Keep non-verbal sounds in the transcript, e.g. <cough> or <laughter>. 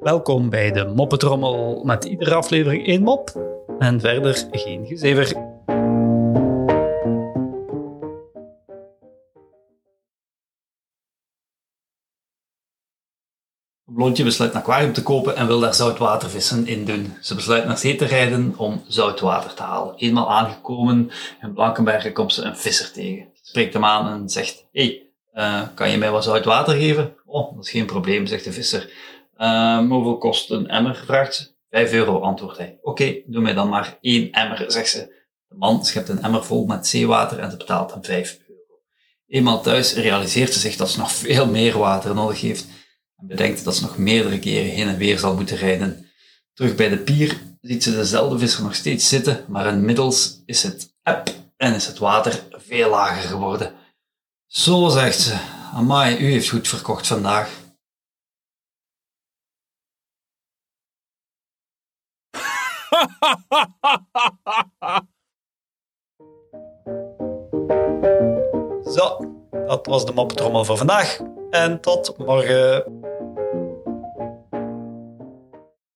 Welkom bij de Moppetrommel met iedere aflevering één mop en verder geen gezever. Blondje besluit een aquarium te kopen en wil daar zoutwatervissen in doen. Ze besluit naar zee te rijden om zoutwater te halen. Eenmaal aangekomen in Blankenbergen komt ze een visser tegen. Spreekt hem aan en zegt, hey, uh, kan je mij wat zoutwater geven? Oh, dat is geen probleem, zegt de visser. Uh, hoeveel kost een emmer? vraagt ze. Vijf euro, antwoordt hij. Oké, doe mij dan maar één emmer, zegt ze. De man schept een emmer vol met zeewater en ze betaalt hem vijf euro. Eenmaal thuis realiseert ze zich dat ze nog veel meer water nodig heeft en bedenkt dat ze nog meerdere keren heen en weer zal moeten rijden. Terug bij de pier ziet ze dezelfde visser nog steeds zitten, maar inmiddels is het eb en is het water veel lager geworden. Zo, zegt ze. Amai, u heeft goed verkocht vandaag. <laughs> Zo, dat was de moppetrommel voor vandaag. En tot morgen.